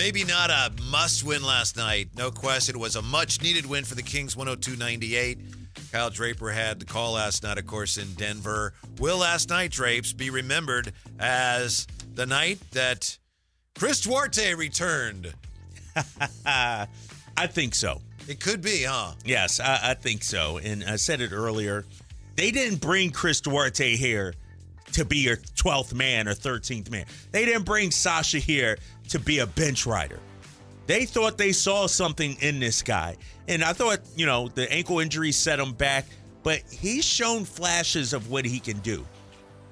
Maybe not a must win last night. No question. It was a much needed win for the Kings 102 98. Kyle Draper had the call last night, of course, in Denver. Will last night, Drapes, be remembered as the night that Chris Duarte returned? I think so. It could be, huh? Yes, I, I think so. And I said it earlier. They didn't bring Chris Duarte here to be your 12th man or 13th man. They didn't bring Sasha here to be a bench rider. They thought they saw something in this guy. And I thought, you know, the ankle injury set him back, but he's shown flashes of what he can do.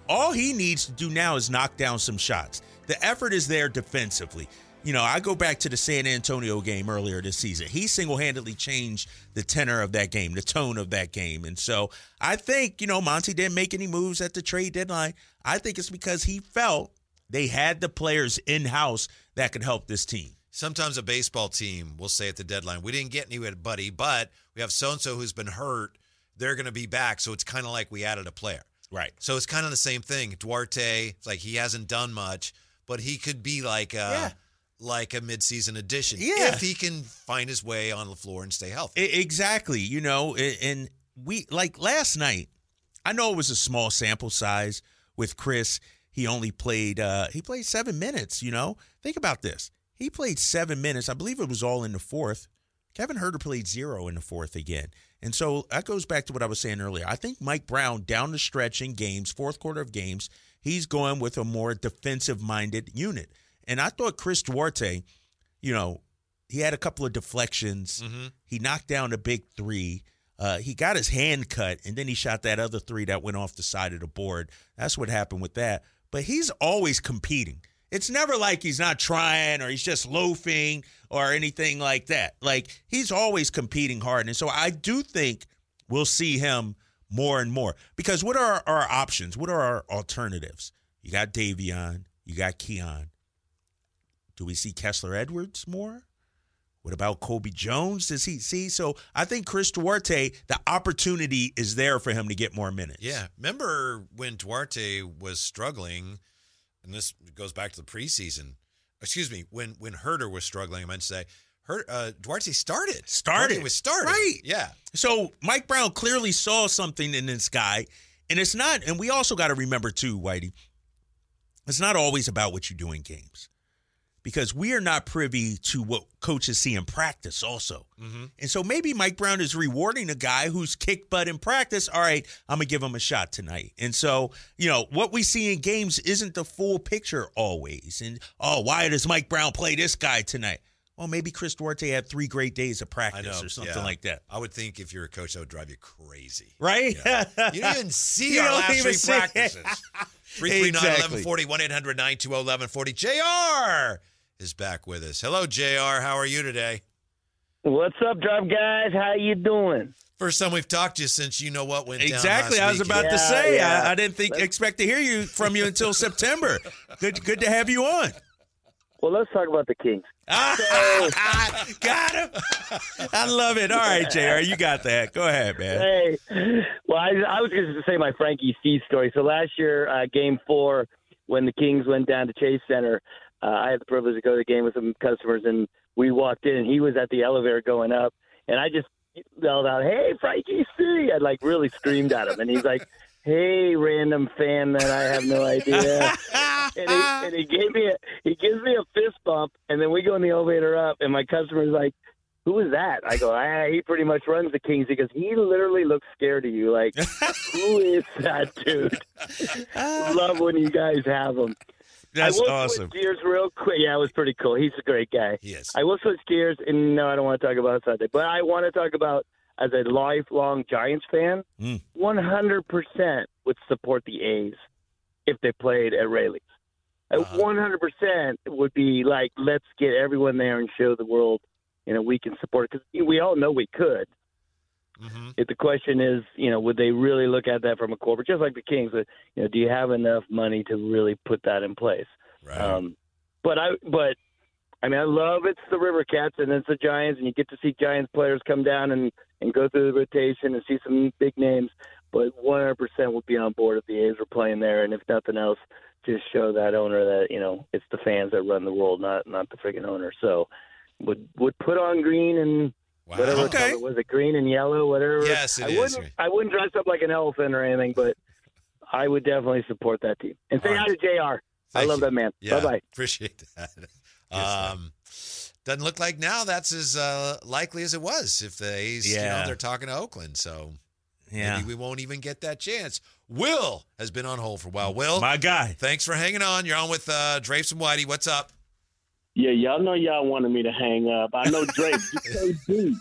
All he needs to do now is knock down some shots. The effort is there defensively. You know, I go back to the San Antonio game earlier this season. He single handedly changed the tenor of that game, the tone of that game. And so I think, you know, Monte didn't make any moves at the trade deadline. I think it's because he felt they had the players in house that could help this team. Sometimes a baseball team will say at the deadline, we didn't get anybody, but we have so and so who's been hurt. They're going to be back. So it's kind of like we added a player. Right. So it's kind of the same thing. Duarte, it's like he hasn't done much, but he could be like a, Yeah. Like a midseason addition Yeah. if he can find his way on the floor and stay healthy. Exactly. You know, and we like last night. I know it was a small sample size with Chris. He only played. uh He played seven minutes. You know, think about this. He played seven minutes. I believe it was all in the fourth. Kevin Huerter played zero in the fourth again. And so that goes back to what I was saying earlier. I think Mike Brown down the stretch in games, fourth quarter of games, he's going with a more defensive minded unit. And I thought Chris Duarte, you know, he had a couple of deflections. He knocked down a big three. Uh, he got his hand cut, and then he shot that other three that went off the side of the board. That's what happened with that. But he's always competing. It's never like he's not trying or he's just loafing or anything like that. Like he's always competing hard. And so I do think we'll see him more and more. Because what are our options? What are our alternatives? You got Davion, you got Keon. Do we see Kessler Edwards more? What about Colby Jones? Does he see? So I think Chris Duarte, the opportunity is there for him to get more minutes. Yeah. Remember when Duarte was struggling, and this goes back to the preseason. Excuse me, when when Huerter was struggling, I meant to say, Her, uh, Duarte started. Started. Duarte was started. Right. Yeah. So Mike Brown clearly saw something in this guy. And it's not, and we also got to remember too, Whitey, it's not always about what you do in games. Because we are not privy to what coaches see in practice, also. Mm-hmm. And so maybe Mike Brown is rewarding a guy who's kicked butt in practice. All right, I'm going to give him a shot tonight. And so, you know, what we see in games isn't the full picture always. And, oh, why does Mike Brown play this guy tonight? Well, maybe Chris Duarte had three great days of practice or something yeah. like that. I would think if you're a coach, that would drive you crazy. Right? Yeah. You didn't even see You our last three practices. 339 Exactly. 1140 1 800 920 1140. JR is back with us. Hello, JR. How are you today? What's up, Drive guys? How you doing? First time we've talked to you since you know what went down. Exactly. I was weekend. about to say. yeah. I, I didn't think expect to hear you from you until September. Good, good to have you on. Well, let's talk about the Kings. got him. I love it. All right, Jr. You got that. Go ahead, man. Hey, well, I, I was going to say my Frankie C story. So last year, uh, Game Four, when the Kings went down to Chase Center, uh, I had the privilege to go to the game with some customers, and we walked in, and he was at the elevator going up, and I just yelled out, "Hey, Frankie C!" I like really screamed at him, and he's like. Hey, random fan that I have no idea. and, he, and he gave me a he gives me a fist bump, and then we go in the elevator up, and my customer's like, "Who is that?" I go, ah, "He pretty much runs the Kings." because "He literally looks scared of you. Like, who is that dude?" Love when you guys have him. That's I will awesome. switch gears real quick. Yeah, it was pretty cool. He's a great guy. He is. I will switch gears, and no, I don't want to talk about Sunday, but I want to talk about as a lifelong Giants fan, Mm. one hundred percent would support the A's if they played at Raley's. Uh-huh. One hundred percent would be like, let's get everyone there and show the world, you know, we can support because we all know we could. Hmm If the question is, you know, would they really look at that from a corporate, just like the Kings? uh, You know, do you have enough money to really put that in place? Right. Um, but I, but I mean, I love it's the River Cats and it's the Giants, and you get to see Giants players come down and and go through the rotation and see some big names. But 100% would be on board if the A's were playing there, and if nothing else, just show that owner that you know it's the fans that run the world, not not the freaking owner. So would would put on green and Wow. whatever Okay. color was it green and yellow, whatever. Yes, it I is. wouldn't I wouldn't dress up like an elephant or anything, but I would definitely support that team. And say All hi right. to Jr. I love you. that man. Yeah, Bye bye. Appreciate that. Um, doesn't look like now that's as uh, likely as it was if the A's, you know, Yeah. they're talking to Oakland. So Yeah. maybe we won't even get that chance. Will has been on hold for a while. Will, My guy. thanks for hanging on. You're on with uh, Drapes and Whitey. What's up? Yeah, y'all know y'all wanted me to hang up. I know Drake, you so deep.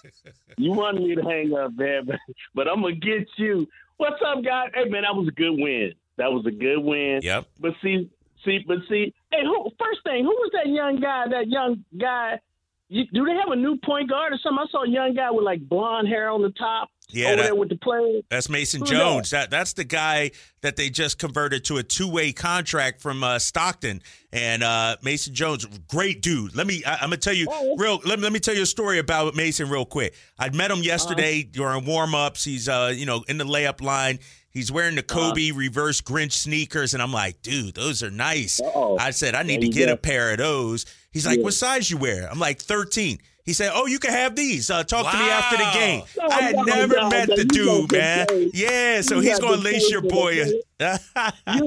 You wanted me to hang up, man, but, but I'm gonna get you. What's up, guys? Hey, man, that was a good win. That was a good win. Yep. But see, see, but see, hey, who? First thing, who was that young guy? That young guy. You, do they have a new point guard or something? I saw a young guy with like blonde hair on the top Yeah, over that- there with the players. That's Mason Who's Jones. That that's the guy that they just converted to a two way contract from uh, Stockton. And uh, Mason Jones, great dude. Let me. I, I'm gonna tell you Oh. real. Let me let me tell you a story about Mason real quick. I met him yesterday during warm ups. He's uh you know in the layup line. He's wearing the Kobe reverse Grinch sneakers, and I'm like, dude, those are nice. Uh-oh. I said, I need There to get go. a pair of those. He's like, Yeah. what size you wear? I'm like, 13. He said, oh, you can have these. Uh, talk to me after the game. No, I had no, never no, met no, the dude, man. Yeah, so You he's gonna lace your boy. You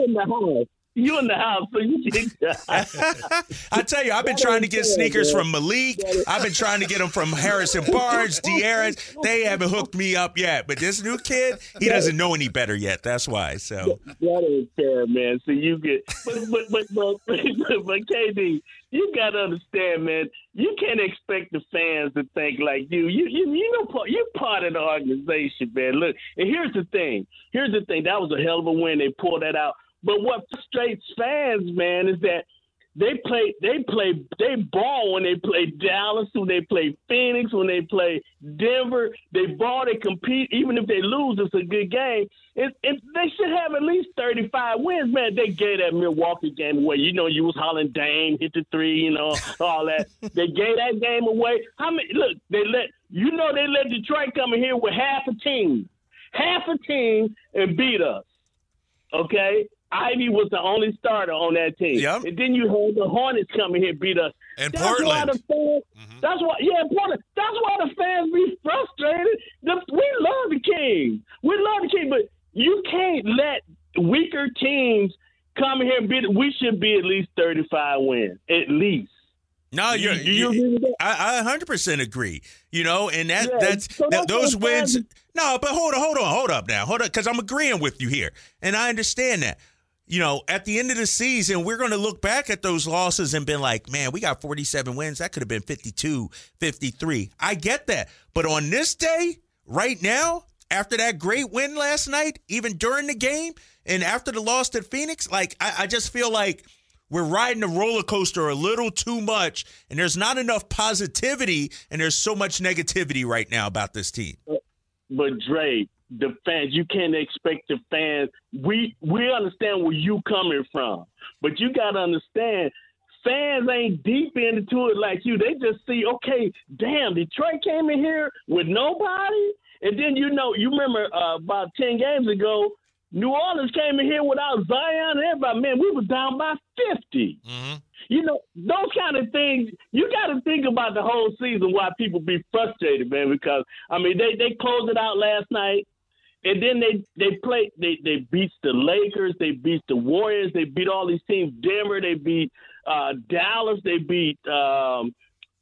in the house. You in the house, so you can. I tell you, I've been That trying to get fair, sneakers man. from Malik. I've been trying to get them from Harrison Barnes, De'Aaron. They haven't hooked me up yet. But this new kid, he doesn't know any better yet. That's why. So That ain't fair, man. So you get, but but but but, but, but KD, you gotta understand, man. You can't expect the fans to think like you. You you you know you're part of the organization, man. Look, and here's the thing. Here's the thing. That was a hell of a win. They pulled that out. But what frustrates fans, man, is that they play they play they ball when they play Dallas, when they play Phoenix, when they play Denver. They ball, they compete. Even if they lose, it's a good game. It, it, they should have at least thirty five wins, man. They gave that Milwaukee game away. You know, you was hollering Dame hit the three, you know, all that. they gave that game away. How many? Look, they let you know they let Detroit come in here with half a team, half a team, and beat us. Okay. Ivy was the only starter on that team. Yep. And then you had the Hornets come in here beat us. And That's why Portland. the fans. Mm-hmm. That's why, yeah, Portland. That's why the fans be frustrated. The, we love the Kings. We love the Kings, but you can't let weaker teams come here and beat. We should be at least thirty-five wins, at least. no, you're. You you? I, I 100% agree. You know, and that Yeah, that's, so th- that's those wins. No, but hold on, hold on, hold up now, hold up, because I'm agreeing with you here, and I understand that. You know, at the end of the season, we're going to look back at those losses and been like, man, we got 47 wins. That could have been 52, 53. I get that. But on this day, right now, after that great win last night, even during the game, and after the loss to Phoenix, like, I, I just feel like we're riding the roller coaster a little too much, and there's not enough positivity, and there's so much negativity right now about this team. But Dre, the fans, you can't expect the fans. We we understand where you coming from, but you got to understand. Fans ain't deep into it like you. They just see, okay, damn, Detroit came in here with nobody, and then you know, you remember uh, about ten games ago, New Orleans came in here without Zion and everybody. Man, we were down by fifty. hmm You know, those kind of things, you got to think about the whole season why people be frustrated, man, because, I mean, they, they closed it out last night. And then they they play they they beat the Lakers, they beat the Warriors, they beat all these teams. Denver, they beat uh, Dallas, they beat um,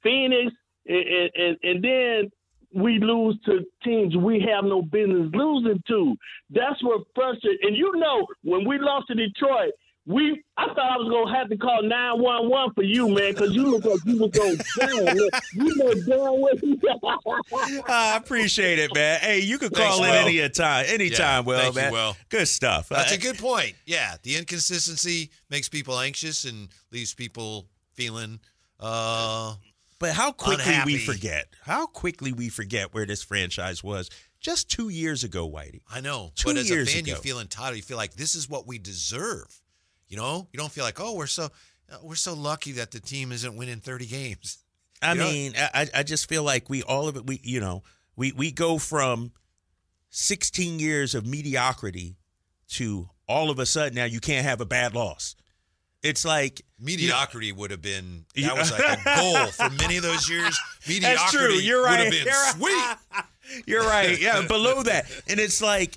Phoenix, and, and and then we lose to teams we have no business losing to. That's what frustrates. And you know, when we lost to Detroit, we I thought I was gonna have to call nine one one for you, man, because you look like you was going down. man. You know damn well. I appreciate it, man. Hey, you can Thanks, call in Will. any time, anytime, Yeah, Will, thank you, man. Will. Good stuff. That's Uh, a good point. Yeah, the inconsistency makes people anxious and leaves people feeling. Uh, But how quickly Unhappy. we forget, how quickly we forget where this franchise was just two years ago, Whitey. I know, Two but as a years fan, you feel entitled. You feel like this is what we deserve. You know, you don't feel like, oh, we're so uh, we're so lucky that the team isn't winning thirty games. I You know- mean, I, I just feel like we all of it. We you know we we go from sixteen years of mediocrity to all of a sudden now you can't have a bad loss. It's like mediocrity would have been that was like a goal for many of those years. Mediocrity That's true. You're right. would have been sweet. You're right. Yeah, below that. And it's like,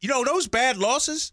you know, those bad losses,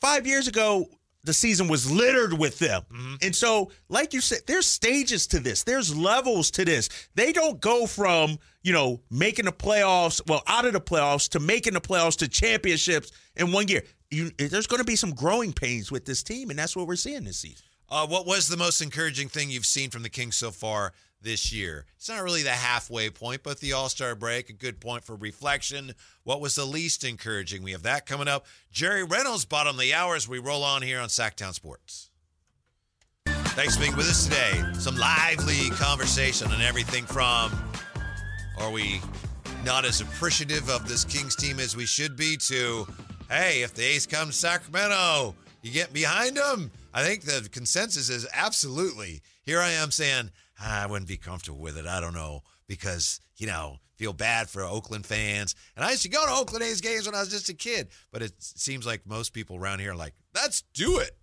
five years ago, the season was littered with them. Mm-hmm. And so, like you said, there's stages to this, there's levels to this. They don't go from, you know, making the playoffs, well, out of the playoffs to making the playoffs to championships in one year. You, there's going to be some growing pains with this team, and that's what we're seeing this season. Uh, what was the most encouraging thing you've seen from the Kings so far this year? It's not really the halfway point, but the All Star break, a good point for reflection. What was the least encouraging? We have that coming up. Jerry Reynolds, bottom of the hour as we roll on here on Sactown Sports. Thanks for being with us today. Some lively conversation on everything from are we not as appreciative of this Kings team as we should be to, hey, if the A's come to Sacramento, you get behind them. I think the consensus is absolutely. Here I am saying, I wouldn't be comfortable with it. I don't know because, you know, feel bad for Oakland fans. And I used to go to Oakland A's games when I was just a kid. But it seems like most people around here are like, let's do it.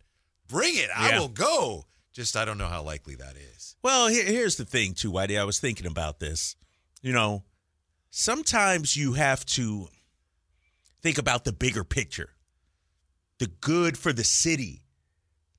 Bring it. I will go. Just I don't know how likely that is. Well, here, here's the thing, too, Whitey. I was thinking about this. You know, sometimes you have to think about the bigger picture, the good for the city,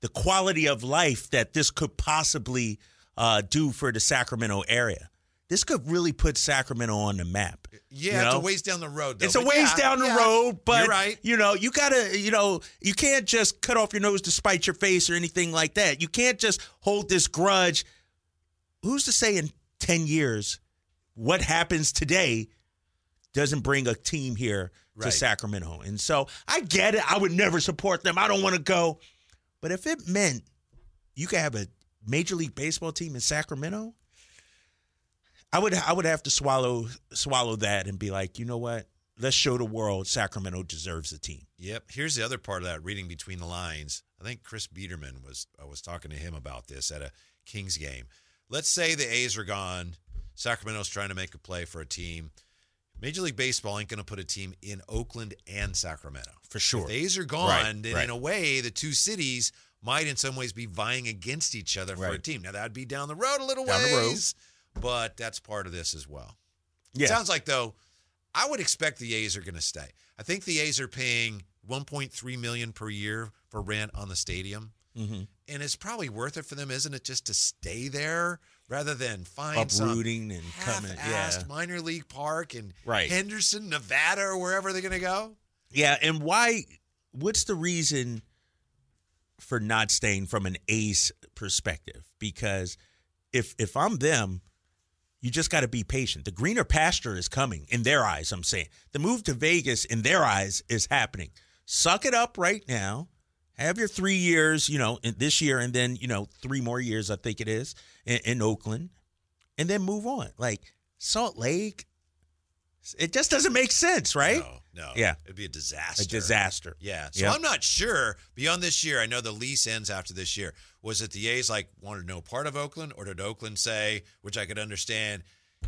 the quality of life that this could possibly uh, do for the Sacramento area. This could really put Sacramento on the map. Yeah, you it's a ways down the road. Though. It's a ways yeah, down the yeah, road, but right. you know, you gotta, you know, you can't just cut off your nose to spite your face or anything like that. You can't just hold this grudge. Who's to say in ten years what happens today doesn't bring a team here to Sacramento? And so I get it. I would never support them. I don't want to go, but if it meant you could have a major league baseball team in Sacramento, I would I would have to swallow swallow that and be like, you know what? Let's show the world Sacramento deserves a team. Yep. Here's the other part of that reading between the lines. I think Chris Biderman was I was talking to him about this at a Kings game. Let's say the A's are gone. Sacramento's trying to make a play for a team. Major League Baseball ain't going to put a team in Oakland and Sacramento. For sure. If the A's are gone, Right, then right. in a way, the two cities might in some ways be vying against each other for a team. Now, that'd be down the road a little Down ways, but that's part of this as well. Yeah. Sounds like though, I would expect the A's are going to stay. I think the A's are paying 1.3 million per year for rent on the stadium, Mhm. and it's probably worth it for them, isn't it, just to stay there rather than find some and coming. Yeah. minor league park in Right. Henderson, Nevada, or wherever they're going to go. Yeah, and why what's the reason for not staying from an A's perspective? Because if if I'm them, you just got to be patient. The greener pasture is coming in their eyes, I'm saying. The move to Vegas in their eyes is happening. Suck it up right now. Have your 3 years, you know, in this year and then, you know, 3 more years I think it is in, in Oakland and then move on. Like Salt Lake it just doesn't make sense, right? No, no. Yeah. It'd be a disaster. A disaster. Yeah. So Yep. I'm not sure beyond this year. I know the lease ends after this year. Was it the A's like wanted no part of Oakland, or did Oakland say, which I could understand,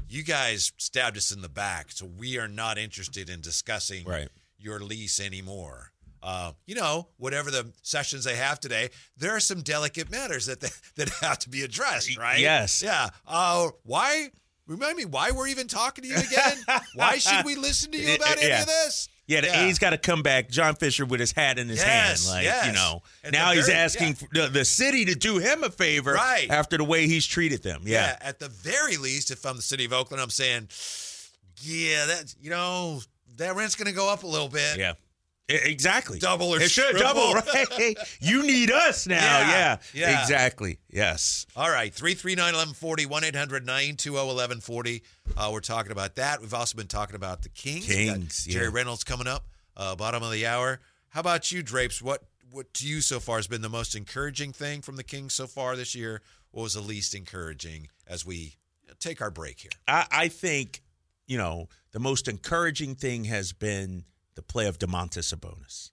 you guys stabbed us in the back, so we are not interested in discussing Right. your lease anymore. Uh, you know, whatever the sessions they have today, there are some delicate matters that they, that have to be addressed, right? Yes. Yeah. Uh, why? Remind me why we're even talking to you again? why should we listen to you about any Yeah. of this? Yeah, the A's got to come back. John Fisher with his hat in his Yes, hand, like yes. you know. At now he's very- asking yeah. the, the city to do him a favor, Right. After the way he's treated them. Yeah. Yeah, at the very least, if I'm the city of Oakland, I'm saying, yeah, that you know that rent's going to go up a little bit. yeah, exactly. Double or it should triple. double, right? you need us now. Yeah, Yeah, yeah. exactly. Yes. All right, 339 1140, 1 800 920 1140. Uh, We're talking about that. We've also been talking about the Kings. Kings, Jerry yeah. Reynolds coming up, uh, bottom of the hour. How about you, Drapes? What what to you so far has been the most encouraging thing from the Kings so far this year? What was the least encouraging as we take our break here? I, I think, you know, the most encouraging thing has been the play of Domantas Sabonis.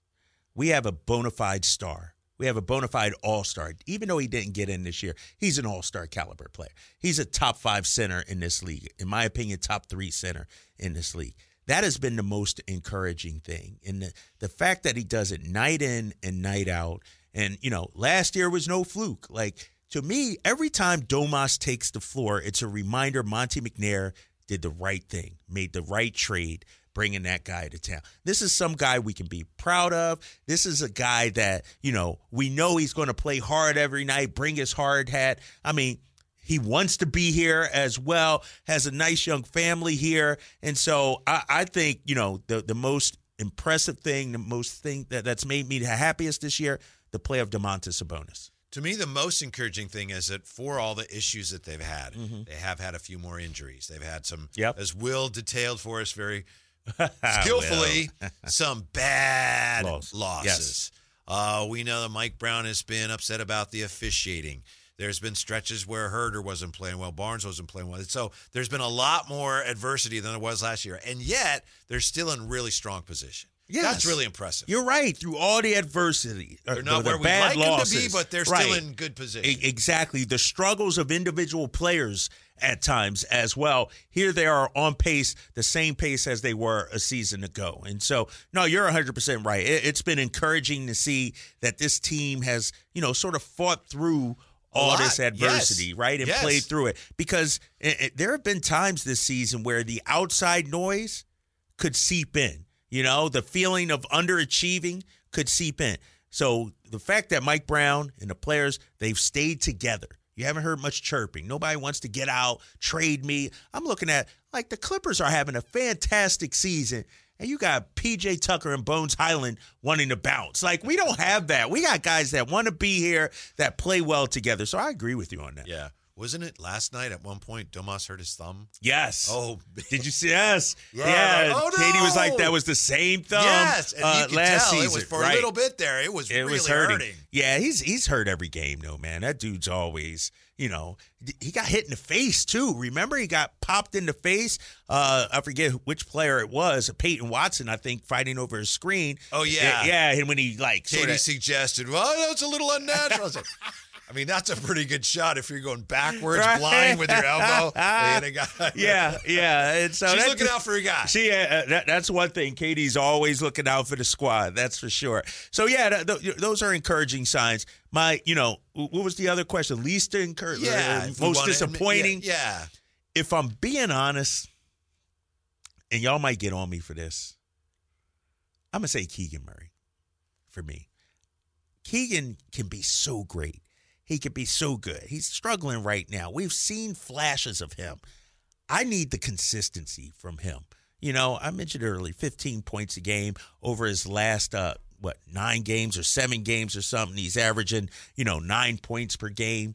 We have a bona fide star. We have a bona fide all star. Even though he didn't get in this year, he's an all star caliber player. He's a top five center in this league. In my opinion, top three center in this league. That has been the most encouraging thing. And the, the fact that he does it night in and night out And, you know, last year was no fluke. Like, to me, every time Domas takes the floor, it's a reminder Monte McNair did the right thing, made the right trade, bringing that guy to town. This is some guy we can be proud of. This is a guy that, you know, we know he's going to play hard every night, bring his hard hat. I mean, he wants to be here as well, has a nice young family here. And so I, I think, you know, the, the most impressive thing, the most thing that, that's made me the happiest this year, the play of Domantas Sabonis. To me, the most encouraging thing is that for all the issues that they've had, Mm-hmm. they have had a few more injuries. They've had some, Yep. as Will detailed for us very skillfully, some bad Loss. losses. Uh, we know that Mike Brown has been upset about the officiating. There's been stretches where Huerter wasn't playing well, Barnes wasn't playing well. So there's been a lot more adversity than there was last year, and yet they're still in really strong position. Yes. That's really impressive. You're right. Through all the adversity, uh, they're not the where we bad like losses, them to be, but they're Right. still in good position. Exactly. The struggles of individual players at times as well. Here they are on pace, the same pace as they were a season ago. And so, no, you're 100% right. It, it's been encouraging to see that this team has, you know, sort of fought through all this adversity, Yes. right? And Yes. played through it. Because it, it- there have been times this season where the outside noise could seep in. You know, the feeling of underachieving could seep in. So the fact that Mike Brown and the players, they've stayed together. You haven't heard much chirping. Nobody wants to get out, trade me. I'm looking at like the Clippers are having a fantastic season. And you got PJ Tucker and Bones Hyland wanting to bounce. Like, we don't have that. We got guys that want to be here, that play well together. So I agree with you on that. yeah. Wasn't it last night at one point Domas hurt his thumb? Yes. Oh, Did you see? Yes. Yeah, Yeah. oh, Kayte was like, that was the same thumb. yes, and uh, you can last tell season. it was for right. a little bit there. It was It really was hurting. hurting. Yeah, he's he's hurt every game, though, man. That dude's always, you know, he got hit in the face too. Remember, he got popped in the face. Uh, I forget which player it was. Peyton Watson, I think, fighting over his screen. Oh, yeah. yeah. And when he like, Kayte sorta, suggested, well, that's a little unnatural. I was like, I mean, that's a pretty good shot if you're going backwards, Right. blind with your elbow. and a guy- yeah, yeah. And so She's looking out for a guy. See, uh, that, that's one thing. Kayte's always looking out for the squad. That's for sure. So yeah, th- th- those are encouraging signs. My, you know, what was the other question? Least encouraging, yeah. if most disappointing. Yeah. yeah. If I'm being honest, and y'all might get on me for this, I'm gonna say Keegan Murray for me. Keegan can be so great. He can be so good. He's struggling right now. We've seen flashes of him. I need the consistency from him. You know, I mentioned earlier, 15 points a game over his last uh what, 9 games or 7 games or something. He's averaging, you know, 9 points per game.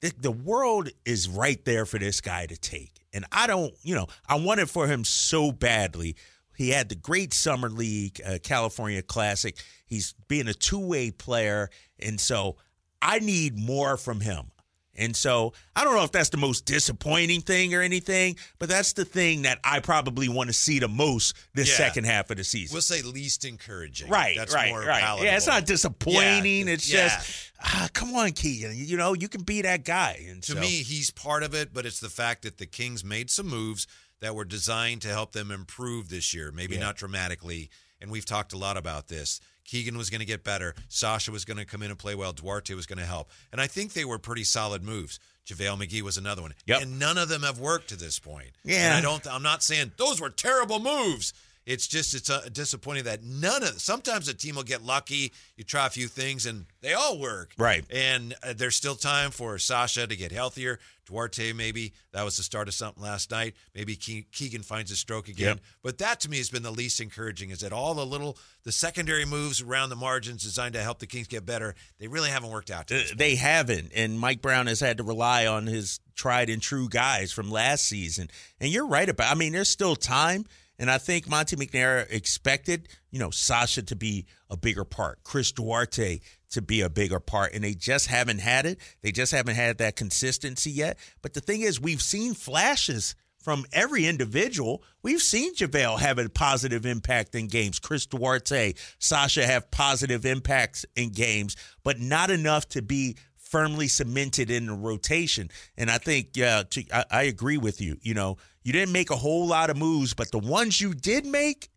The, the world is right there for this guy to take. And I don't, you know, I want it for him so badly. He had the great summer league, uh, California Classic. He's being a two-way player, and so I need more from him. And so I don't know if that's the most disappointing thing or anything, but that's the thing that I probably want to see the most this Yeah. second half of the season. We'll say least encouraging. Right, That's right, more right. palatable. Yeah, it's not disappointing. Yeah, it's yeah. just, ah, come on, Keegan. You know, you can be that guy. And To so, me, he's part of it, but it's the fact that the Kings made some moves that were designed to help them improve this year. Maybe not dramatically. And we've talked a lot about this. Keegan was going to get better. Sasha was going to come in and play well. Duarte was going to help. And I think they were pretty solid moves. JaVale McGee was another one. Yep. And none of them have worked to this point. Yeah. And I don't I'm not saying those were terrible moves. It's just it's uh, disappointing that none of sometimes a team will get lucky. You try a few things and they all work. Right. And uh, there's still time for Sasha to get healthier. Duarte, maybe that was the start of something last night. Maybe Ke- Keegan finds a stroke again. Yep. But that to me has been the least encouraging. Is that all the little the secondary moves around the margins designed to help the Kings get better? They really haven't worked out. Uh, they haven't. And Mike Brown has had to rely on his tried and true guys from last season. And you're right about I mean, there's still time. And I think Monte McNair expected, you know, Sasha to be a bigger part, Chris Duarte to be a bigger part, and they just haven't had it. They just haven't had that consistency yet. But the thing is, we've seen flashes from every individual. We've seen JaVale have a positive impact in games. Chris Duarte, Sasha have positive impacts in games, but not enough to be firmly cemented in the rotation. And I think, yeah, I, I agree with you. You know, you didn't make a whole lot of moves, but the ones you did make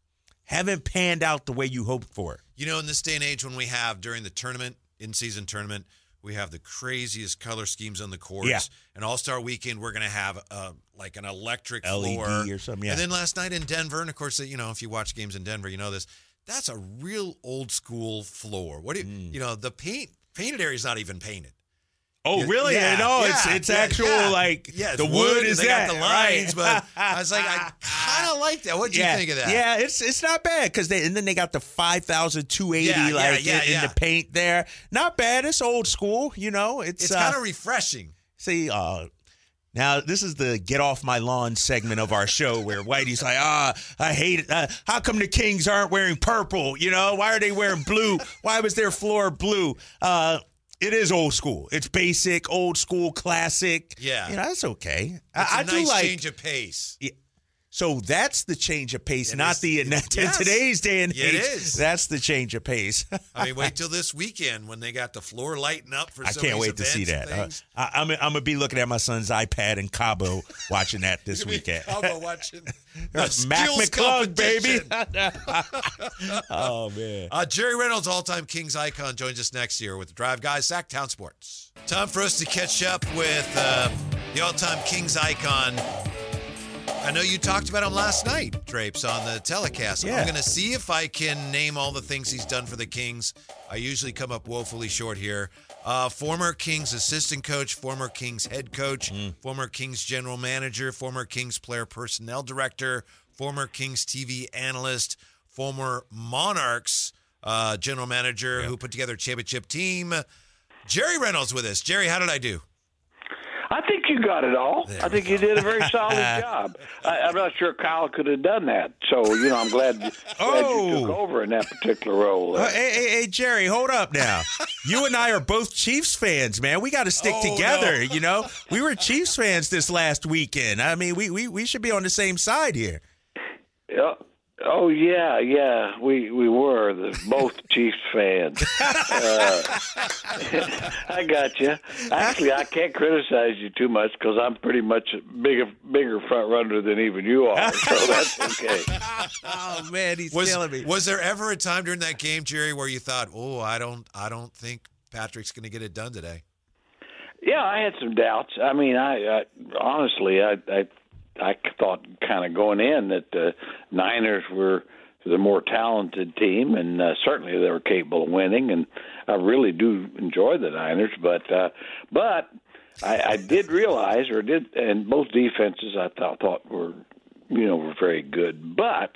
haven't panned out the way you hoped for. You know, in this day and age when we have during the tournament, in-season tournament. We have the craziest color schemes on the courts. Yeah. And All Star Weekend, we're going to have uh, like an electric LED floor or something, yeah. And then last night in Denver, and of course, you know, if you watch games in Denver, you know this. That's a real old school floor. What do you, Mm. you know? The paint painted area is not even painted. Oh, really? yeah, no, yeah, it's it's yeah, actual yeah. like yeah, the wood, and is they that got the lines, right? but I was like, I kind of like that. What do you think of that? Yeah, it's it's not bad because they and then they got the five thousand two eighty like in, in the paint there. Not bad. It's old school. You know, it's, it's uh, kind of refreshing. see. Uh, now this is the get off my lawn segment of our show where Whitey's like, ah, I hate it. Uh, how come the Kings aren't wearing purple? You know, why are they wearing blue? why was their floor blue? Uh, it is old school. It's basic, old school, classic. Yeah. you know that's okay. It's I, a I do like change of pace. So that's the change of pace, It not is- the it- yes. today's day and age. is. That's the change of pace. I mean, wait till this weekend when they got the floor lighting up for. Some. I can't wait to see that. Uh. I, I'm I'm gonna be looking at my son's iPad in Cabo, watching that this weekend. Go watching Mac McClung, baby. oh man. Uh, Jerry Reynolds, all-time Kings icon, joins us next year with the Drive Guys, Sactown Sports. Time for us to catch up with uh, the all-time Kings icon. I know you talked about him last night, Drapes, on the telecast. Yeah. I'm going to see if I can name all the things he's done for the Kings. I usually come up woefully short here. Uh, former Kings assistant coach, former Kings head coach, former Kings general manager, former Kings player personnel director, former Kings TV analyst, former Monarchs uh, general manager who put together a championship team. Jerry Reynolds with us. Jerry, how did I do? I think you got it all. There I think you did a very solid job. I, I'm not sure Kyle could have done that. So you know, I'm glad, glad Oh. you took over in that particular role. Uh, hey, hey, hey, Jerry, hold up now. you and I are both Chiefs fans, man. We got to stick Oh, together. no. You know, we were Chiefs fans this last weekend. I mean, we we, we should be on the same side here. Yeah. Oh yeah, yeah. We we were the both Chiefs fans. Uh, I got you. Actually, I can't criticize you too much because I'm pretty much a bigger bigger front runner than even you are. So that's okay. Oh man, he's Was, killing me. was there ever a time during that game, Jerry, where you thought, "Oh, I don't, I don't think Patrick's going to get it done today"? Yeah, I had some doubts. I mean, I, I honestly, I, I, I thought kind of going in that the Niners were the more talented team, and uh, certainly they were capable of winning. And I really do enjoy the Niners, but, uh, but I, I did realize, or did, and both defenses I thought thought were, you know, were very good. But,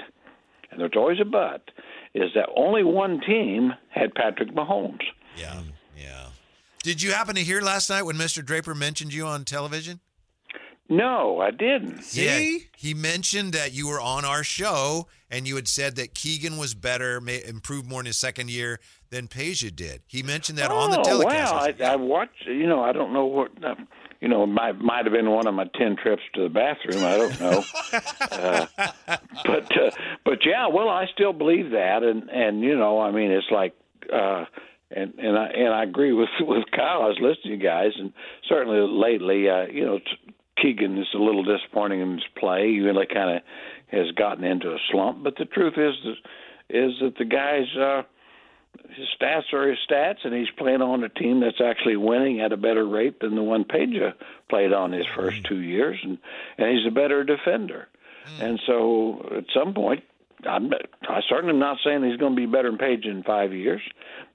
and there's always a but, is that only one team had Patrick Mahomes. Yeah, yeah. Did you happen to hear last night when Mr. Draper mentioned you on television? No, I didn't. See? he mentioned that you were on our show and you had said that Keegan was better, may, improved more in his second year than Peja did. He mentioned that on the Oh, telecast. Wow, I, I watched. You know, I don't know what. Uh, you know, it might might have been one of my ten trips to the bathroom. I don't know. uh, but uh, but yeah, well, I still believe that, and and you know, I mean, it's like. uh and and I and I agree with with Kyle. I was listening to you guys, and certainly lately, uh, you know, t- Keegan is a little disappointing in his play. He really kind of has gotten into a slump. But the truth is, is that the guys, uh, his stats are his stats, and he's playing on a team that's actually winning at a better rate than the one Peja played on his first two years, and and he's a better defender. And so, at some point, I'm, I certainly am not saying he's going to be better than Peja in five years,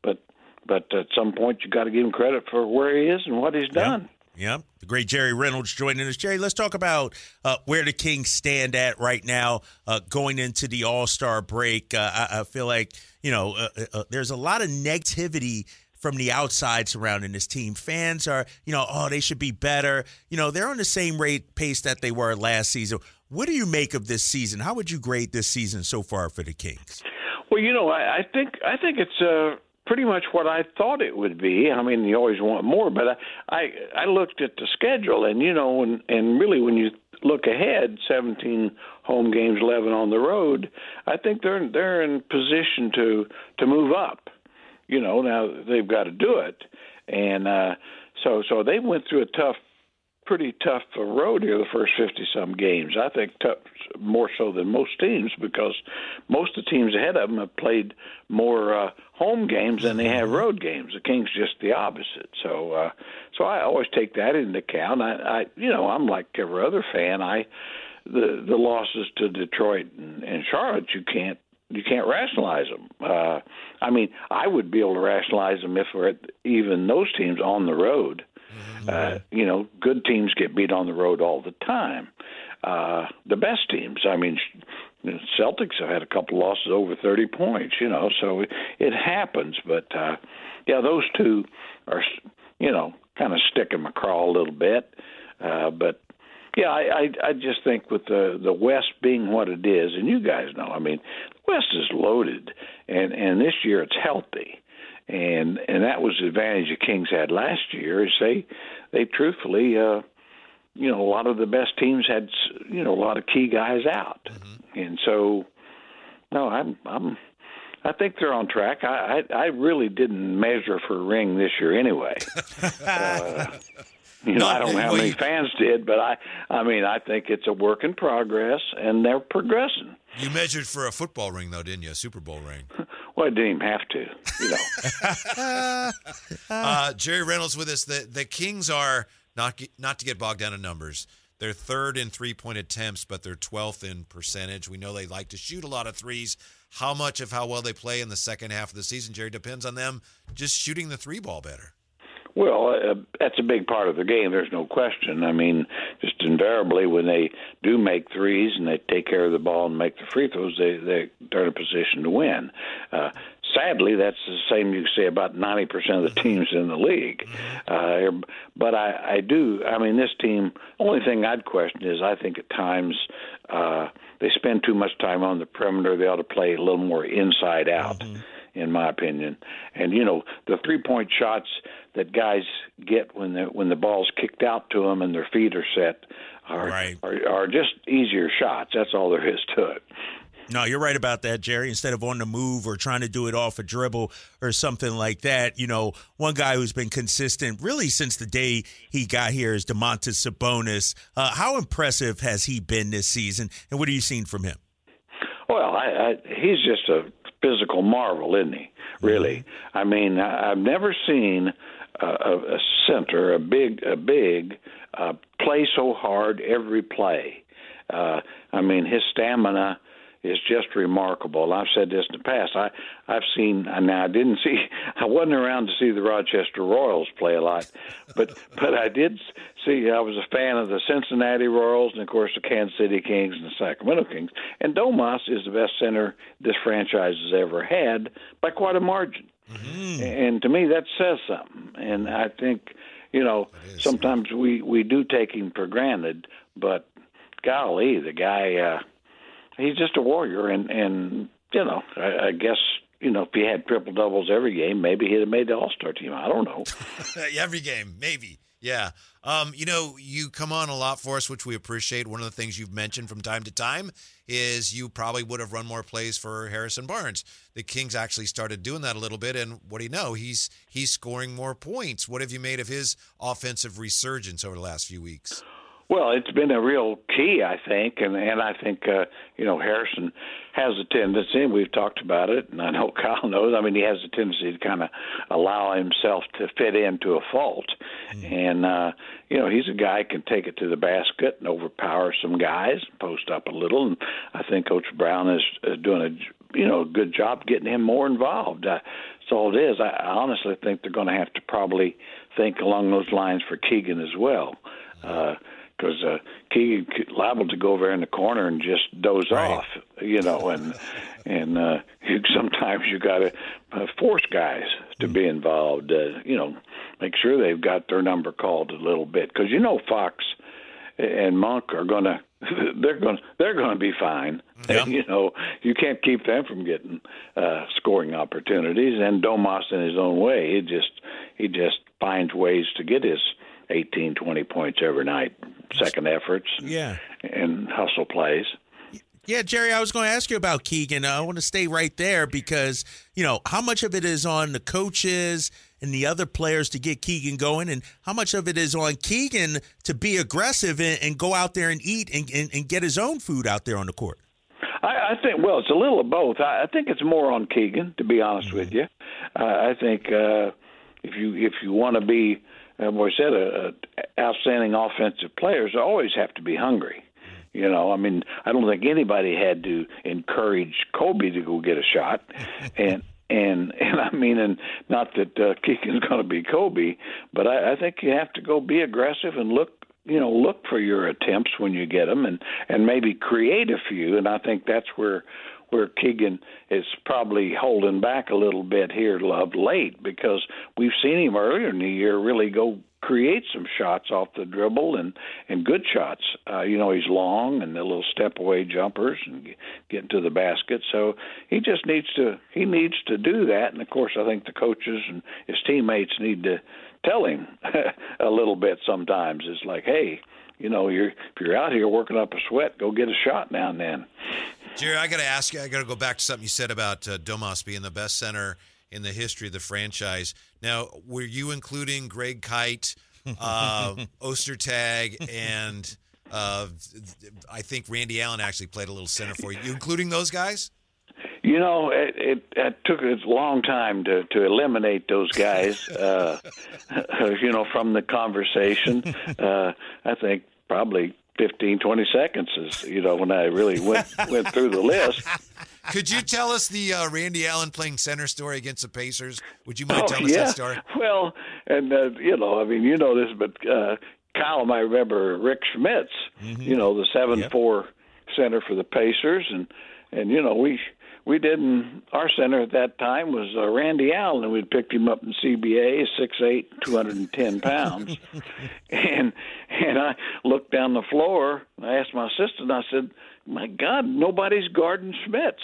but but at some point you got to give him credit for where he is and what he's done. Yep. The great Jerry Reynolds joining us. Jerry, let's talk about uh, where the Kings stand at right now, uh, going into the All Star break. Uh, I, I feel like, you know, uh, uh, there's a lot of negativity from the outside surrounding this team. Fans are, you know, oh, they should be better. You know, they're on the same rate pace that they were last season. What do you make of this season? How would you grade this season so far for the Kings? Well, you know, I, I think I think it's uh, pretty much what I thought it would be. I mean, you always want more, but I I, I looked at the schedule, and you know, and and really when you look ahead, 17 home games, 11 on the road, I think they're they're in position to to move up. You know, now they've got to do it, and uh, so so they went through a tough pretty tough road here the first 50 some games. I think tough, more so than most teams because most of the teams ahead of them have played more uh, home games than they have road games. The Kings just the opposite. So uh, so I always take that into account. I, I you know I'm like every other fan. I the the losses to Detroit and, and Charlotte you can't you can't rationalize them. Uh, I mean, I would be able to rationalize them if we're at even those teams on the road. Mm-hmm. Uh, you know, good teams get beat on the road all the time. Uh, the best teams, I mean, Celtics have had a couple losses over 30 points, you know, so it, it happens. But, uh, yeah, those two are, you know, kind of sticking my craw a little bit. Uh, but yeah, I, I I just think with the the West being what it is, and you guys know, I mean, the West is loaded, and and this year it's healthy, and and that was the advantage the Kings had last year is they they truthfully, uh, you know, a lot of the best teams had you know a lot of key guys out, mm-hmm. and so no, I'm I'm I think they're on track. I I, I really didn't measure for a ring this year anyway. uh, you know, I don't know how many fans did, but I, I mean, I think it's a work in progress, and they're progressing. You measured for a football ring, though, didn't you? A Super Bowl ring. well, I didn't even have to. You know. uh, Jerry Reynolds with us. The the Kings are not not to get bogged down in numbers. They're third in three point attempts, but they're twelfth in percentage. We know they like to shoot a lot of threes. How much of how well they play in the second half of the season, Jerry, depends on them just shooting the three ball better. Well, uh, that's a big part of the game. There's no question. I mean, just invariably, when they do make threes and they take care of the ball and make the free throws, they they they're in a position to win. Uh, sadly, that's the same you say about 90% of the teams in the league. Uh, but I, I do. I mean, this team. Only thing I'd question is I think at times uh, they spend too much time on the perimeter. They ought to play a little more inside out. Mm-hmm in my opinion. And you know, the three-point shots that guys get when the when the ball's kicked out to them and their feet are set are right. are, are just easier shots. That's all there is to it. No, you're right about that, Jerry. Instead of on the move or trying to do it off a dribble or something like that, you know, one guy who's been consistent really since the day he got here is Domantas Sabonis. Uh, how impressive has he been this season, and what have you seen from him? Well, I, I, he's just a physical marvel, isn't he? Really, mm-hmm. I mean, I, I've never seen a, a center, a big, a big, uh, play so hard every play. Uh, I mean, his stamina is just remarkable. I've said this in the past. I I've seen now I didn't see I wasn't around to see the Rochester Royals play a lot, but but I did see I was a fan of the Cincinnati Royals and of course the Kansas City Kings and the Sacramento Kings. And Domas is the best center this franchise has ever had by quite a margin. Mm-hmm. And to me that says something. And I think you know sometimes we we do take him for granted, but golly, the guy uh he's just a warrior, and and you know, I, I guess you know if he had triple doubles every game, maybe he'd have made the All Star team. I don't know. every game, maybe. Yeah. Um, you know, you come on a lot for us, which we appreciate. One of the things you've mentioned from time to time is you probably would have run more plays for Harrison Barnes. The Kings actually started doing that a little bit, and what do you know? He's he's scoring more points. What have you made of his offensive resurgence over the last few weeks? Well, it's been a real key, I think, and and I think uh, you know Harrison has a tendency, and we've talked about it, and I know Kyle knows. I mean, he has a tendency to kind of allow himself to fit into a fault, mm-hmm. and uh, you know he's a guy who can take it to the basket and overpower some guys, post up a little, and I think Coach Brown is, is doing a you know good job getting him more involved. Uh, that's all it is. I, I honestly think they're going to have to probably think along those lines for Keegan as well. Uh, liable to go over in the corner and just doze right. off, you know, and and uh, you, sometimes you got to uh, force guys to be involved. Uh, you know, make sure they've got their number called a little bit because you know Fox and Monk are going to they're going they're going to be fine. Yeah. you know, you can't keep them from getting uh, scoring opportunities. And Domas, in his own way, he just he just finds ways to get his 18, 20 points every night, second efforts, yeah, and hustle plays. Yeah, Jerry, I was going to ask you about Keegan. I want to stay right there because, you know, how much of it is on the coaches and the other players to get Keegan going, and how much of it is on Keegan to be aggressive and, and go out there and eat and, and, and, get his own food out there on the court? I, I think, well, it's a little of both. I, I think it's more on Keegan, to be honest mm-hmm. with you. Uh, I think uh, if you if you want to be, said, a, a outstanding offensive players always have to be hungry. You know, I mean, I don't think anybody had to encourage Kobe to go get a shot, and and and I mean, and not that uh, Keegan's going to be Kobe, but I, I think you have to go be aggressive and look, you know, look for your attempts when you get them, and and maybe create a few. And I think that's where where Keegan is probably holding back a little bit here of late because we've seen him earlier in the year really go create some shots off the dribble and and good shots. Uh, you know, he's long and the little step away jumpers and get into the basket. So he just needs to he needs to do that. And of course, I think the coaches and his teammates need to tell him a little bit sometimes. It's like, hey, you know, you're if you're out here working up a sweat, go get a shot now and then. Jerry, I got to ask you. I got to go back to something you said about uh, Domas being the best center in the history of the franchise. Now, were you including Greg Kite, uh, Ostertag, and uh, I think Randy Allen actually played a little center for you? You including those guys? You know, it, it, it took a long time to to eliminate those guys. Uh, you know, from the conversation, uh, I think probably 15, 20 seconds is you know when I really went went through the list. Could you tell us the uh, Randy Allen playing center story against the Pacers? Would you mind oh, telling yeah. us that story? Well, and uh, you know, I mean, you know this, but uh, Kyle I remember Rik Smits. Mm-hmm. You know, the seven yep. four center for the Pacers, and and you know we we didn't. Our center at that time was uh, Randy Allen, we'd picked him up in CBA, six eight, two hundred and ten pounds, and and I looked down the floor. And I asked my assistant. I said, "My God, nobody's guarding Smits,"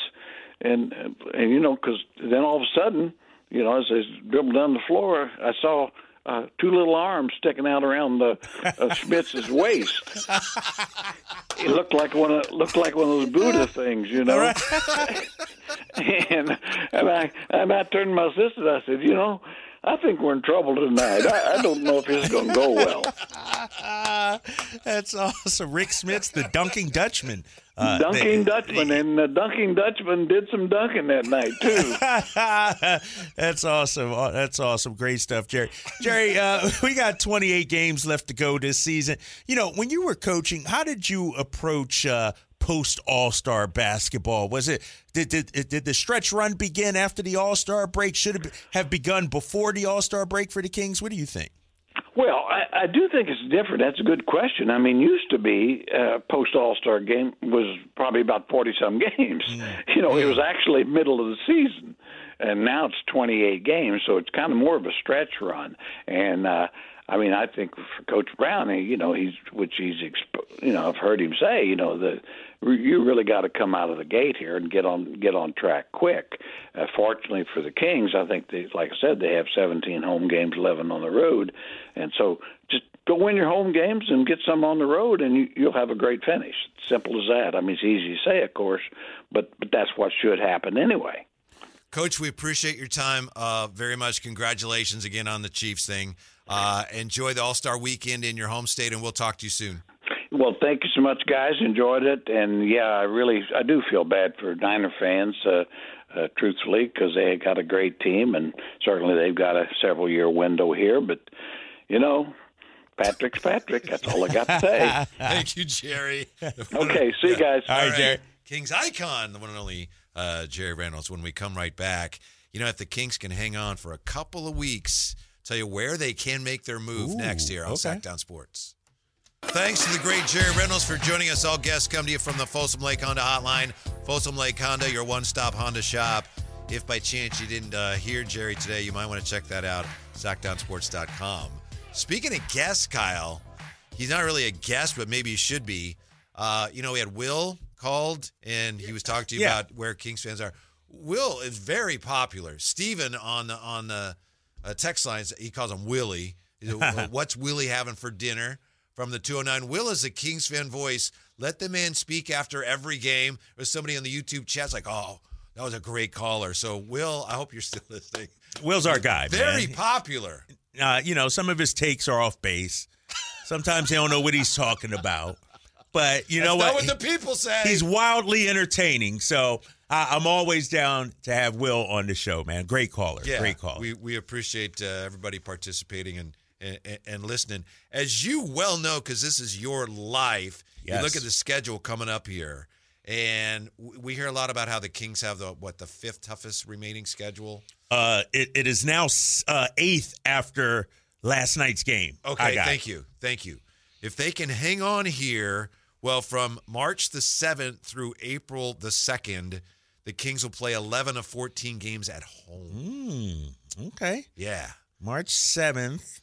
and and you know, because then all of a sudden, you know, as I dribbled down the floor, I saw uh, two little arms sticking out around the uh, Smits's waist. it looked like one of looked like one of those Buddha things, you know. and and I and I turned to my sister. I said, you know, I think we're in trouble tonight. I, I don't know if it's going to go well. That's awesome. Rik Smits, the dunking Dutchman. Uh, dunking they, Dutchman, and the dunking Dutchman did some dunking that night too. That's awesome. That's awesome. Great stuff, Jerry. Jerry, uh, we got 28 games left to go this season. You know, when you were coaching, how did you approach uh, post All Star basketball? Was it did, did did the stretch run begin after the All Star break? Should it have begun before the All Star break for the Kings? What do you think? Well, I, I do think it's different. That's a good question. I mean, used to be uh, post All Star game was probably about forty some games. Mm. You know, it was actually middle of the season, and now it's twenty eight games, so it's kind of more of a stretch run. And uh, I mean, I think for Coach Brown, you know, he's which he's, you know, I've heard him say, you know, that you really got to come out of the gate here and get on get on track quick. Uh, fortunately for the Kings, I think they, like I said, they have 17 home games, 11 on the road, and so just go win your home games and get some on the road, and you, you'll have a great finish. Simple as that. I mean, it's easy to say, of course, but but that's what should happen anyway. Coach, we appreciate your time uh, very much. Congratulations again on the Chiefs thing. Uh, enjoy the All Star weekend in your home state, and we'll talk to you soon. Well, thank you so much, guys. Enjoyed it, and yeah, I really I do feel bad for Niner fans, uh, uh, truthfully, because they got a great team, and certainly they've got a several year window here. But you know, Patrick's Patrick. That's all I got to say. Thank you, Jerry. okay, see you guys. All right, Jerry. Kings icon, the one and only uh, Jerry Reynolds. When we come right back, you know, if the Kings can hang on for a couple of weeks tell you where they can make their move Ooh, next here on okay. Sactown Sports. Thanks to the great Jerry Reynolds for joining us. All guests come to you from the Folsom Lake Honda Hotline. Folsom Lake Honda, your one-stop Honda shop. If by chance you didn't uh, hear Jerry today, you might want to check that out. Sactownsports.com. Speaking of guests, Kyle, he's not really a guest, but maybe he should be. Uh, you know, we had Will called, and he was talking to you yeah. about where Kings fans are. Will is very popular. Steven on the on the uh, text lines. He calls him Willie. What's Willie having for dinner? From the 209. Will is a Kings fan voice Let the man speak after every game. Or somebody on the YouTube chat's like, "Oh, that was a great caller." So, Will, I hope you're still listening. Will's our guy, Very man. popular. uh, you know, some of his takes are off base. Sometimes they don't know what he's talking about. But you know what? what the people say. he's wildly entertaining. So I, I'm always down to have Will on the show, man. Great caller. yeah, Great caller. We we appreciate uh, everybody participating and, and and listening. As you well know, because this is your life. yes. You look at the schedule coming up here, and we hear a lot about how the Kings have the what the fifth toughest remaining schedule. uh, it, it is now uh, eighth after last night's game. Okay, thank it. you, thank you. If they can hang on here, well, from March the seventh through April the second, the Kings will play eleven of fourteen games at home. Hmm, okay. Yeah. March 7th.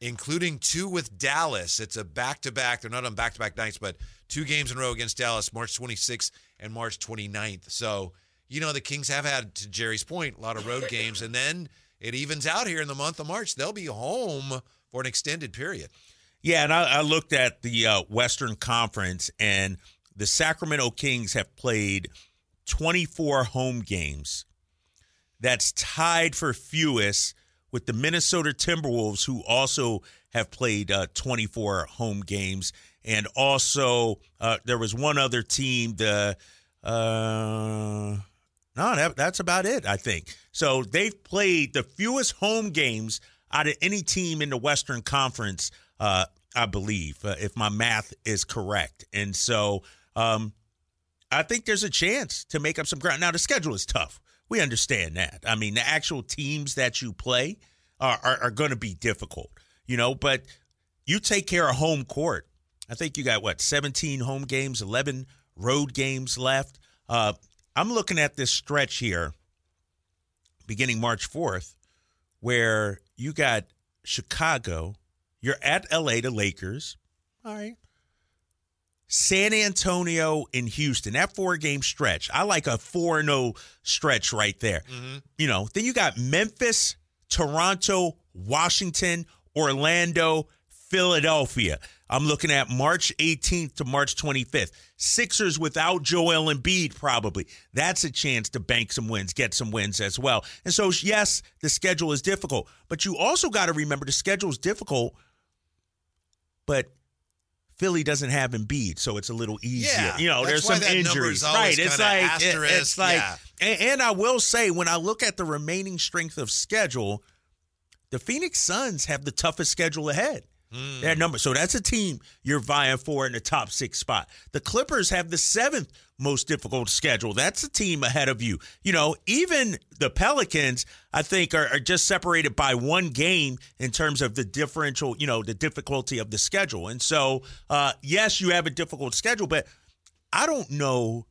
Including two with Dallas. It's a back to back. They're not on back to back nights, but two games in a row against Dallas, March 26th and March 29th. So, you know, the Kings have had, to Jerry's point, a lot of road games. And then it evens out here in the month of March. They'll be home for an extended period. Yeah, and I, I looked at the uh, Western Conference, and the Sacramento Kings have played 24 home games. That's tied for fewest with the Minnesota Timberwolves, who also have played uh, 24 home games. And also, uh, there was one other team, the. Uh, no, that, that's about it, I think. So they've played the fewest home games out of any team in the Western Conference, uh, I believe, uh, if my math is correct. And so um, I think there's a chance to make up some ground. Now, the schedule is tough. We understand that. I mean, the actual teams that you play are, are, are going to be difficult, you know, but you take care of home court. I think you got what, 17 home games, 11 road games left. Uh, I'm looking at this stretch here beginning March 4th where you got Chicago, you're at LA, the Lakers. All right. San Antonio and Houston, that four game stretch. I like a 4 0 stretch right there. Mm-hmm. You know, then you got Memphis, Toronto, Washington, Orlando, Philadelphia. I'm looking at March 18th to March 25th. Sixers without Joel Embiid, probably. That's a chance to bank some wins, get some wins as well. And so, yes, the schedule is difficult, but you also got to remember the schedule is difficult, but Philly doesn't have Embiid, so it's a little easier. Yeah, you know, there's some injuries, right? It's like it- it's like, yeah. and, and I will say when I look at the remaining strength of schedule, the Phoenix Suns have the toughest schedule ahead. Hmm. Their number, so that's a team you're vying for in the top six spot. The Clippers have the seventh most difficult schedule. That's a team ahead of you. You know, even the Pelicans, I think, are, are just separated by one game in terms of the differential. You know, the difficulty of the schedule. And so, uh, yes, you have a difficult schedule, but I don't know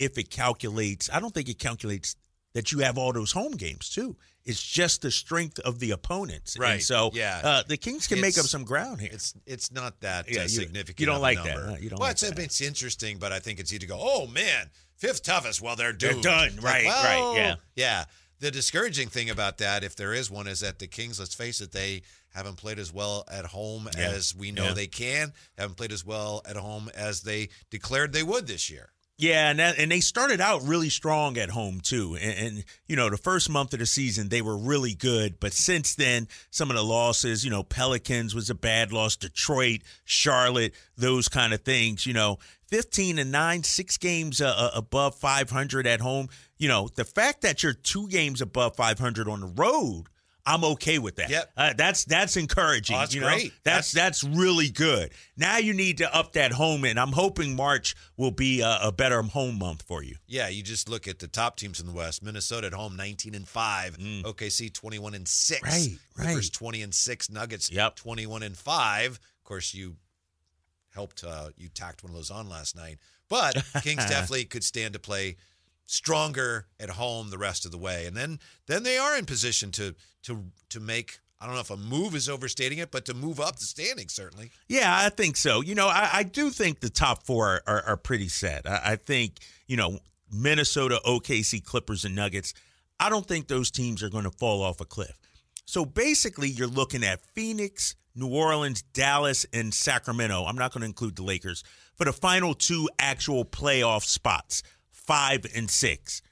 if it calculates. I don't think it calculates that you have all those home games too. It's just the strength of the opponents. And Right, so, yeah. uh, the Kings can make up some ground here. It's it's not that Yeah, uh, you- significant. you don't like that, number. huh? You don't well, like it's, that. it's interesting, but I think it's easy to go. Oh man, fifth toughest. Well, they're They're done. It's Right, right, yeah. yeah. The discouraging thing about that, if there is one, is that the Kings. Let's face it, they haven't played as well at home Yeah, as we know yeah. they can. Haven't played as well at home as they declared they would this year. Yeah, and that, and they started out really strong at home too. And, and you know, the first month of the season they were really good, but since then some of the losses, you know, Pelicans was a bad loss, Detroit, Charlotte, those kind of things, you know, 15 and 9, 6 games uh, uh, above 500 at home. You know, the fact that you're 2 games above 500 on the road, I'm okay with that. Yep. Uh, that's that's encouraging. Oh, that's you know? great. That's that's really good. Now you need to up that home, and I'm hoping March will be a, a better home month for you. Yeah, you just look at the top teams in the West. Minnesota at home, nineteen and five. OKC twenty-one and six. Mm. Right, Clippers right. twenty and six. Nuggets Yep. twenty-one and five. Of course, you helped. Uh, you tacked one of those on last night, but Kings definitely could stand to play stronger at home the rest of the way, and then then they are in position to to to make. I don't know if a move is overstating it, but to move up the standings certainly. Yeah, I think so. You know, I, I do think the top four are, are pretty set. I, I think you know Minnesota, OKC, Clippers, and Nuggets. I don't think those teams are going to fall off a cliff. So basically, you're looking at Phoenix, New Orleans, Dallas, and Sacramento. I'm not going to include the Lakers for the final two actual playoff spots, five and six.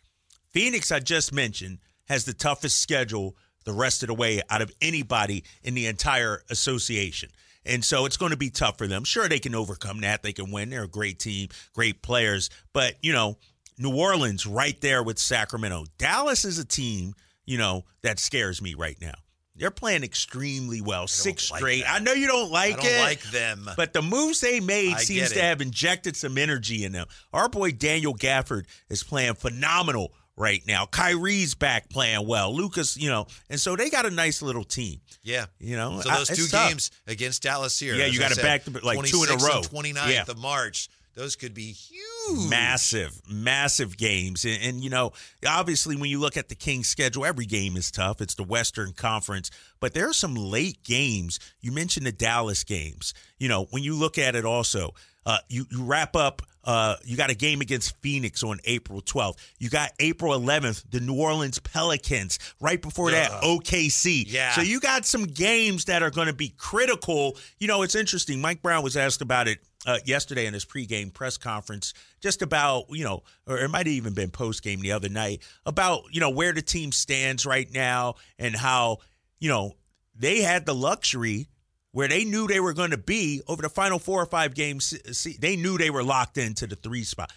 Phoenix, I just mentioned, has the toughest schedule the rest of the way out of anybody in the entire association. And so it's going to be tough for them. Sure, they can overcome that. They can win. They're a great team, great players. But, you know, New Orleans right there with Sacramento. Dallas is a team, you know, that scares me right now. They're playing extremely well, six like straight. that. I know you don't like I don't it. like them. But the moves they made I seems to have injected some energy in them. Our boy Daniel Gafford is playing phenomenal right now. Kyrie's back playing well. Lucas, you know, and so they got a nice little team. Yeah. You know, So those it's two tough. games against Dallas here. Yeah, you gotta back to- like two in a row. and 29th Yeah. of March. Those could be huge. massive, massive games. And, and, you know, obviously, when you look at the Kings' schedule, every game is tough. It's the Western Conference, but there are some late games. You mentioned the Dallas games. You know, when you look at it also, uh, you, you wrap up. Uh, you got a game against Phoenix on April 12th. You got April 11th, the New Orleans Pelicans. Right before that, OKC. Yeah. So you got some games that are going to be critical. You know, it's interesting. Mike Brown was asked about it uh, yesterday in his pregame press conference, just about you know, or it might have even been postgame the other night about you know where the team stands right now and how you know they had the luxury where they knew they were going to be over the final four or five games. They knew they were locked into the three spot.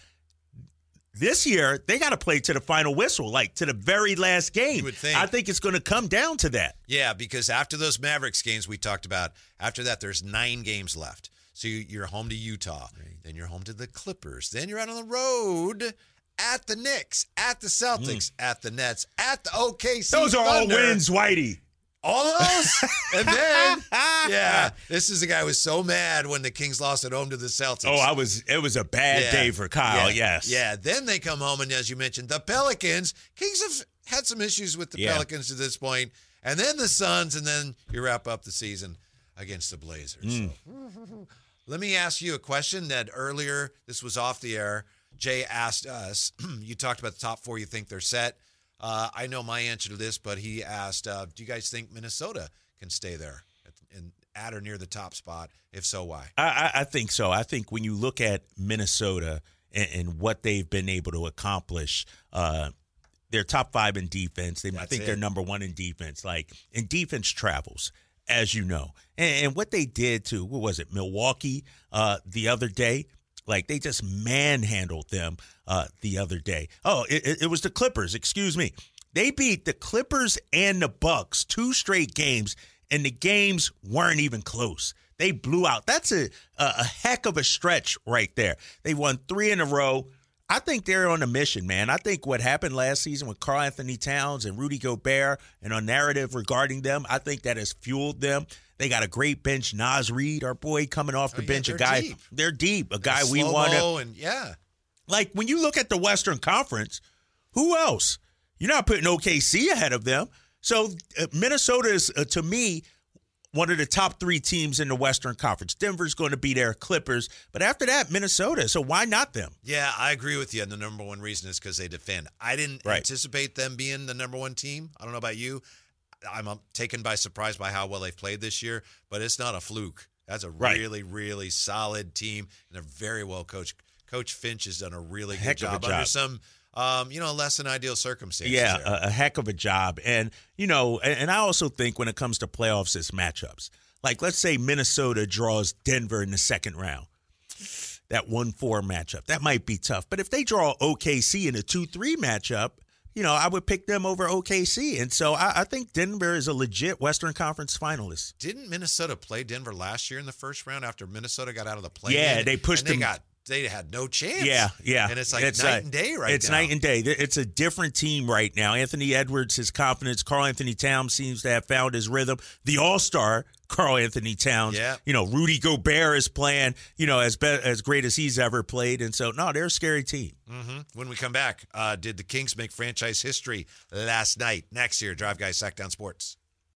This year, they got to play to the final whistle, like to the very last game. Would think. I think it's going to come down to that. Yeah, because after those Mavericks games we talked about, after that there's nine games left. So you- you're home to Utah, then you're home to the Clippers, then you're out on the road at the Knicks, at the Celtics, at the Nets, at the OKC. Mm. Those are all wins, Whitey. All of those, and then yeah, this is the guy who was so mad when the Kings lost at home to the Celtics. Oh, I was. It was a bad Yeah. day for Kyle. Yeah. Yes. Yeah. Then they come home, and as you mentioned, the Pelicans. Kings have had some issues with the Yeah. Pelicans to this point, and then the Suns, and then you wrap up the season against the Blazers. Mm. So, let me ask you a question that earlier, this was off the air. Jay asked us, you talked about the top four, you think they're set. Uh, I know my answer to this, but he asked, uh, do you guys think Minnesota can stay there at, in, at or near the top spot? If so, why? I, I, I think so. I think when you look at Minnesota and, and what they've been able to accomplish, uh, they're top five in defense. They, I think it. they're number one in defense. Like, and defense travels, as you know. And, and what they did to what was it, Milwaukee, uh, the other day. Like they just manhandled them uh, the other day. Oh, it, it- was the Clippers. Excuse me. They beat the Clippers and the Bucks two straight games, and the games weren't even close. They blew out. That's a a heck of a stretch right there. They won three in a row. I think they're on a mission, man. I think what happened last season with Karl-Anthony Towns and Rudy Gobert and a narrative regarding them, I think that has fueled them. They got a great bench. Naz Reid, our boy, coming off the Oh, yeah, bench, a guy. deep. They're deep. A guy we want to and yeah. like when you look at the Western Conference, who else? You're not putting OKC ahead of them. So uh, Minnesota is, uh, to me, one of the top three teams in the Western Conference. Denver's going to be there, Clippers, but after that, Minnesota. So why not them? Yeah, I agree with you. And the number one reason is because they defend. I didn't Right. anticipate them being the number one team. I don't know about you. I'm um, taken by surprise by how well they've played this year, but it's not a fluke. That's a Right. really, really solid team, and they're very well coached. Coach Finch has done a really good Heck a job, under some, um, you know, less than ideal circumstances. Yeah, a, a heck of a job. And, you know, and, and I also think when it comes to playoffs, it's matchups. Like, let's say Minnesota draws Denver in the second round. That 1 4 matchup. That might be tough. But if they draw OKC in a 2 3 matchup, you know, I would pick them over OKC. And so I, I think Denver is a legit Western Conference finalist. Didn't Minnesota play Denver last year in the first round after Minnesota got out of the play? Yeah, they pushed they them- got they had no chance. Yeah, yeah. and it's like It's, night uh, and day right it's now. night and day. It's a different team right now. Anthony Edwards, his confidence. Karl-Anthony Towns seems to have found his rhythm. The All Star, Karl-Anthony Towns. Yeah. You know, Rudy Gobert is playing. You know, as be- as great as he's ever played. And so, no, they're a scary team. hmm When we come back, uh, did the Kings make franchise history last night? Next year, Drive Guys Sactown Sports.